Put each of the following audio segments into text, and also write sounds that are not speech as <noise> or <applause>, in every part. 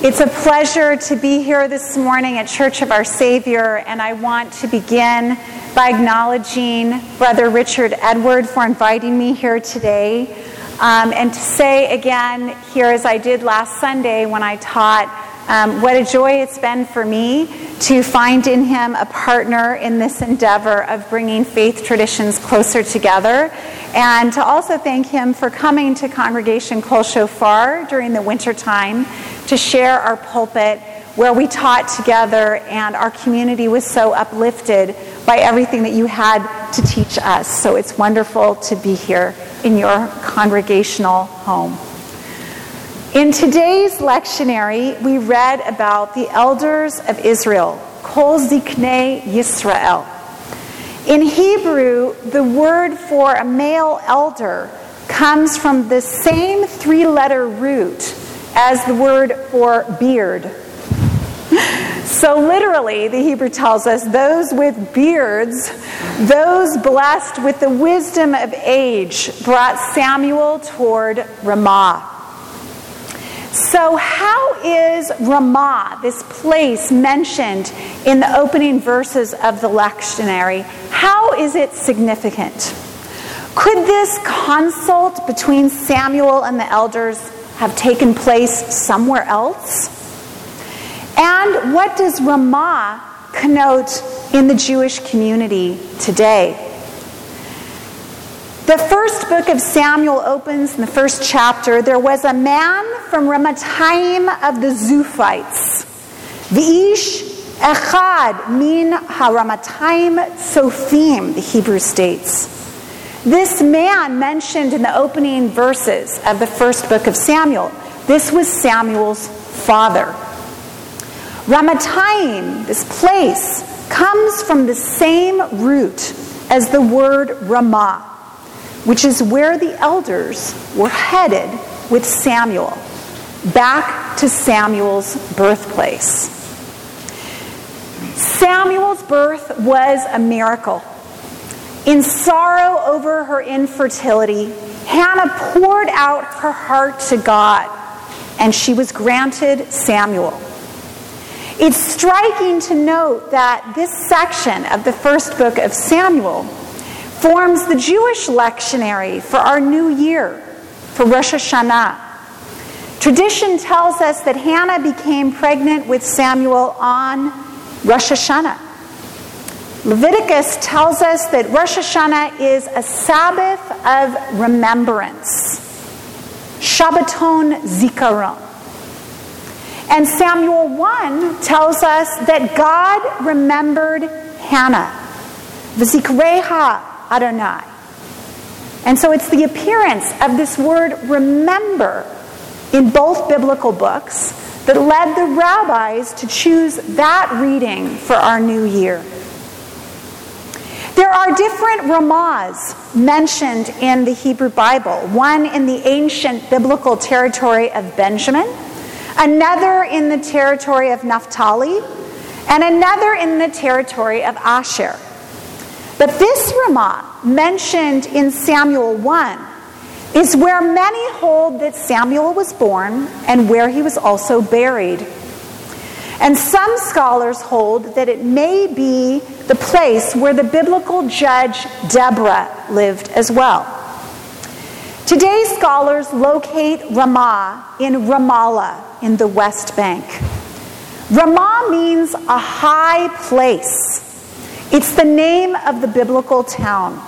It's a pleasure to be here this morning at Church of Our Savior, and I want to begin by acknowledging Brother Richard Edward for inviting me here today, um, and to say again here, as I did last Sunday when I taught, um, what a joy it's been for me to find in him a partner in this endeavor of bringing faith traditions closer together, and to also thank him for coming to Congregation Kol Shofar during the wintertime to share our pulpit where we taught together and our community was so uplifted by everything that you had to teach us. So it's wonderful to be here in your congregational home. In today's lectionary, we read about the elders of Israel, Kol Ziknei Yisrael. In Hebrew, the word for a male elder comes from the same three letter root as the word for beard. <laughs> So, literally, the Hebrew tells us those with beards, those blessed with the wisdom of age, brought Samuel toward Ramah. So, how is Ramah, this place mentioned in the opening verses of the lectionary, how is it significant? Could this consult between Samuel and the elders have taken place somewhere else? And what does Ramah connote in the Jewish community today? The first book of Samuel opens in the first chapter. There was a man from Ramatayim of the Zuphites. V'ish echad min haramatayim sophim, the Hebrew states. This man mentioned in the opening verses of the first book of Samuel, this was Samuel's father. Ramatayim, this place, comes from the same root as the word Ramah which is where the elders were headed with Samuel, back to Samuel's birthplace. Samuel's birth was a miracle. In sorrow over her infertility, Hannah poured out her heart to God, and she was granted Samuel. It's striking to note that this section of the first book of Samuel forms the Jewish lectionary for our new year, for Rosh Hashanah. Tradition tells us that Hannah became pregnant with Samuel on Rosh Hashanah. Leviticus tells us that Rosh Hashanah is a Sabbath of remembrance, Shabbaton Zikaron. And Samuel 1 tells us that God remembered Hannah. V'zikreha Adonai. And so it's the appearance of this word remember in both biblical books that led the rabbis to choose that reading for our new year. There are different Ramahs mentioned in the Hebrew Bible, one in the ancient biblical territory of Benjamin, another in the territory of Naphtali, and another in the territory of Asher. But this Ramah, mentioned in Samuel 1, is where many hold that Samuel was born and where he was also buried. And some scholars hold that it may be the place where the biblical judge Deborah lived as well. Today, scholars locate Ramah in Ramallah in the West Bank. Ramah means a high place. It's the name of the biblical town.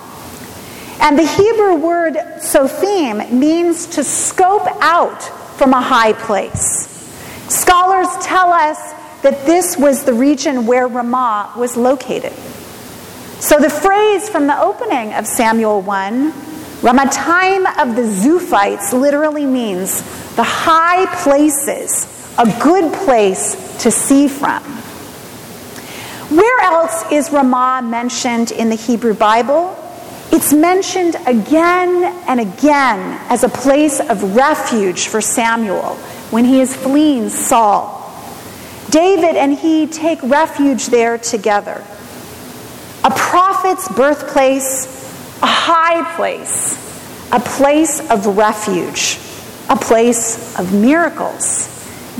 And the Hebrew word sophim means to scope out from a high place. Scholars tell us that this was the region where Ramah was located. So the phrase from the opening of Samuel 1, Ramatayim of the Zuphites, literally means the high places, a good place to see from. Where else is Ramah mentioned in the Hebrew Bible? It's mentioned again and again as a place of refuge for Samuel when he is fleeing Saul. David and he take refuge there together. A prophet's birthplace, a high place, a place of refuge, a place of miracles.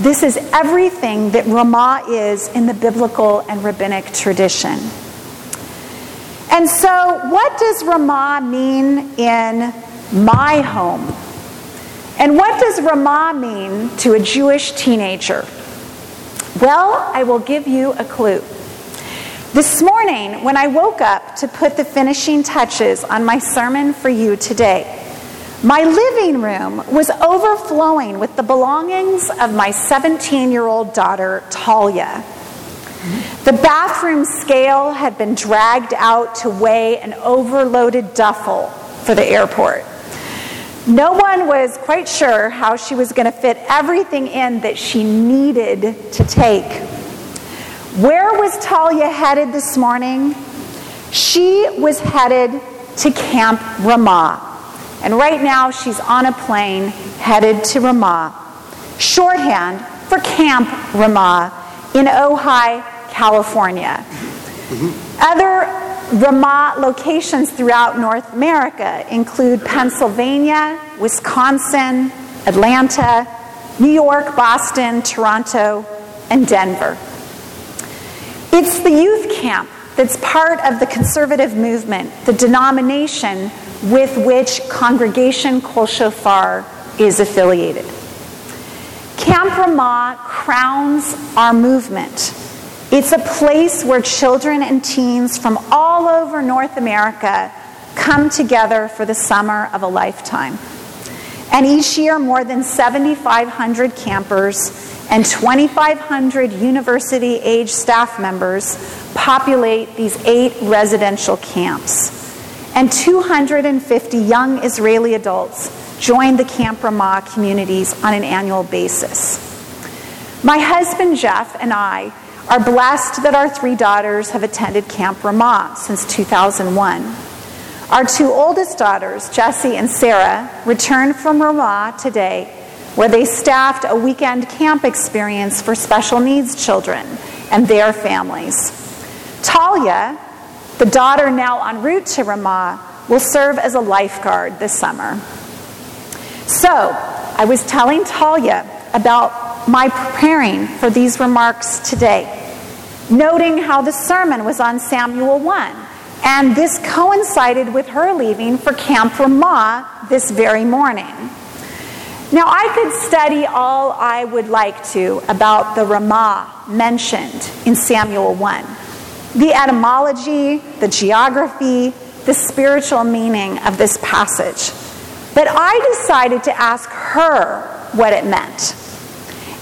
This is everything that Ramah is in the biblical and rabbinic tradition. And so, what does Ramah mean in my home? And what does Ramah mean to a Jewish teenager? Well, I will give you a clue. This morning, when I woke up to put the finishing touches on my sermon for you today, my living room was overflowing with the belongings of my 17 year old daughter, Talia. The bathroom scale had been dragged out to weigh an overloaded duffel for the airport. No one was quite sure how she was going to fit everything in that she needed to take. Where was Talia headed this morning? She was headed to Camp Ramah. And right now she's on a plane headed to Ramah, shorthand for Camp Ramah in Ojai, California. Other Ramah locations throughout North America include Pennsylvania, Wisconsin, Atlanta, New York, Boston, Toronto, and Denver. It's the youth camp that's part of the conservative movement, the denomination with which Congregation Kol Shofar is affiliated. Camp Ramah crowns our movement. It's a place where children and teens from all over North America come together for the summer of a lifetime. And each year, more than 7,500 campers and 2,500 university age staff members populate these eight residential camps. And 250 young Israeli adults join the Camp Ramah communities on an annual basis. My husband Jeff and I are blessed that our three daughters have attended Camp Ramah since 2001. Our two oldest daughters, Jessie and Sarah, returned from Ramah today, where they staffed a weekend camp experience for special needs children and their families. Talia, the daughter now en route to Ramah, will serve as a lifeguard this summer. So, I was telling Talia about my preparing for these remarks today, noting how the sermon was on Samuel 1, and this coincided with her leaving for Camp Ramah this very morning. Now, I could study all I would like to about the Ramah mentioned in Samuel 1 the etymology, the geography, the spiritual meaning of this passage. But I decided to ask her what it meant.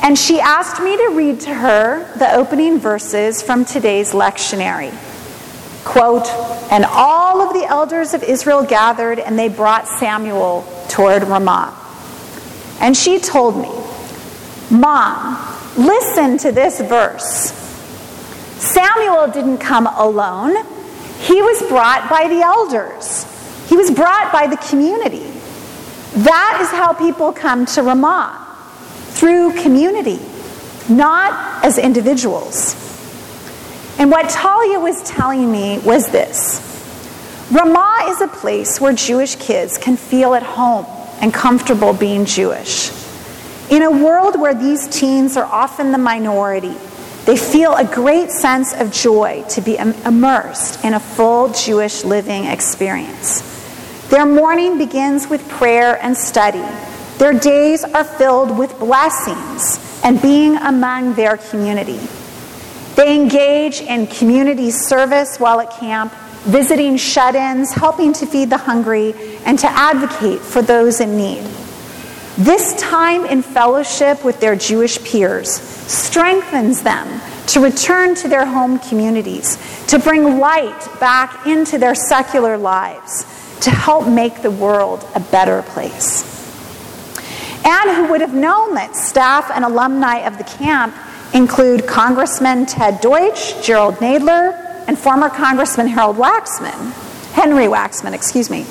And she asked me to read to her the opening verses from today's lectionary. Quote, and all of the elders of Israel gathered, and they brought Samuel toward Ramah. And she told me, Mom, listen to this verse. Samuel didn't come alone, he was brought by the elders, he was brought by the community. That is how people come to Ramah through community, not as individuals. And what Talia was telling me was this Ramah is a place where Jewish kids can feel at home and comfortable being Jewish. In a world where these teens are often the minority, they feel a great sense of joy to be immersed in a full Jewish living experience. Their morning begins with prayer and study. Their days are filled with blessings and being among their community. They engage in community service while at camp, visiting shut ins, helping to feed the hungry, and to advocate for those in need. This time in fellowship with their Jewish peers strengthens them to return to their home communities, to bring light back into their secular lives, to help make the world a better place. And who would have known that staff and alumni of the camp include Congressman Ted Deutch, Jerrold Nadler, and former Congressman Harold Waxman, Henry Waxman, excuse me,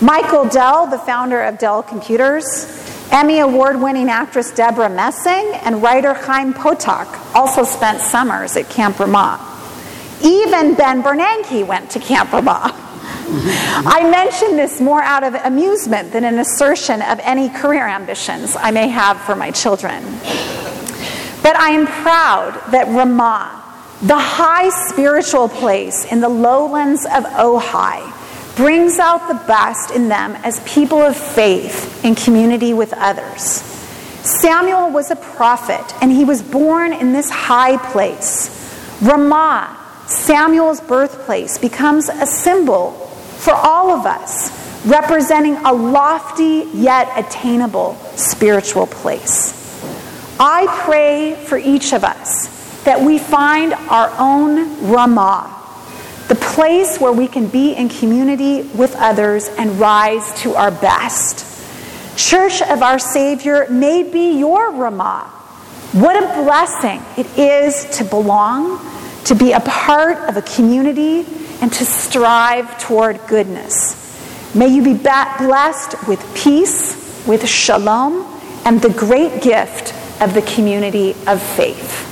Michael Dell, the founder of Dell Computers, Emmy Award winning actress Debra Messing and writer Chaim Potok also spent summers at Camp Ramah. Even Ben Bernanke went to Camp Ramah. I mention this more out of amusement than an assertion of any career ambitions I may have for my children. But I am proud that Ramah, the high spiritual place in the lowlands of Ojai, brings out the best in them as people of faith in community with others. Samuel was a prophet, and he was born in this high place. Ramah, Samuel's birthplace, becomes a symbol for all of us, representing a lofty yet attainable spiritual place. I pray for each of us that we find our own Ramah, the place where we can be in community with others and rise to our best. Church of our Savior may be your Ramah. What a blessing it is to belong, to be a part of a community, and to strive toward goodness. May you be blessed with peace, with shalom, and the great gift of the community of faith.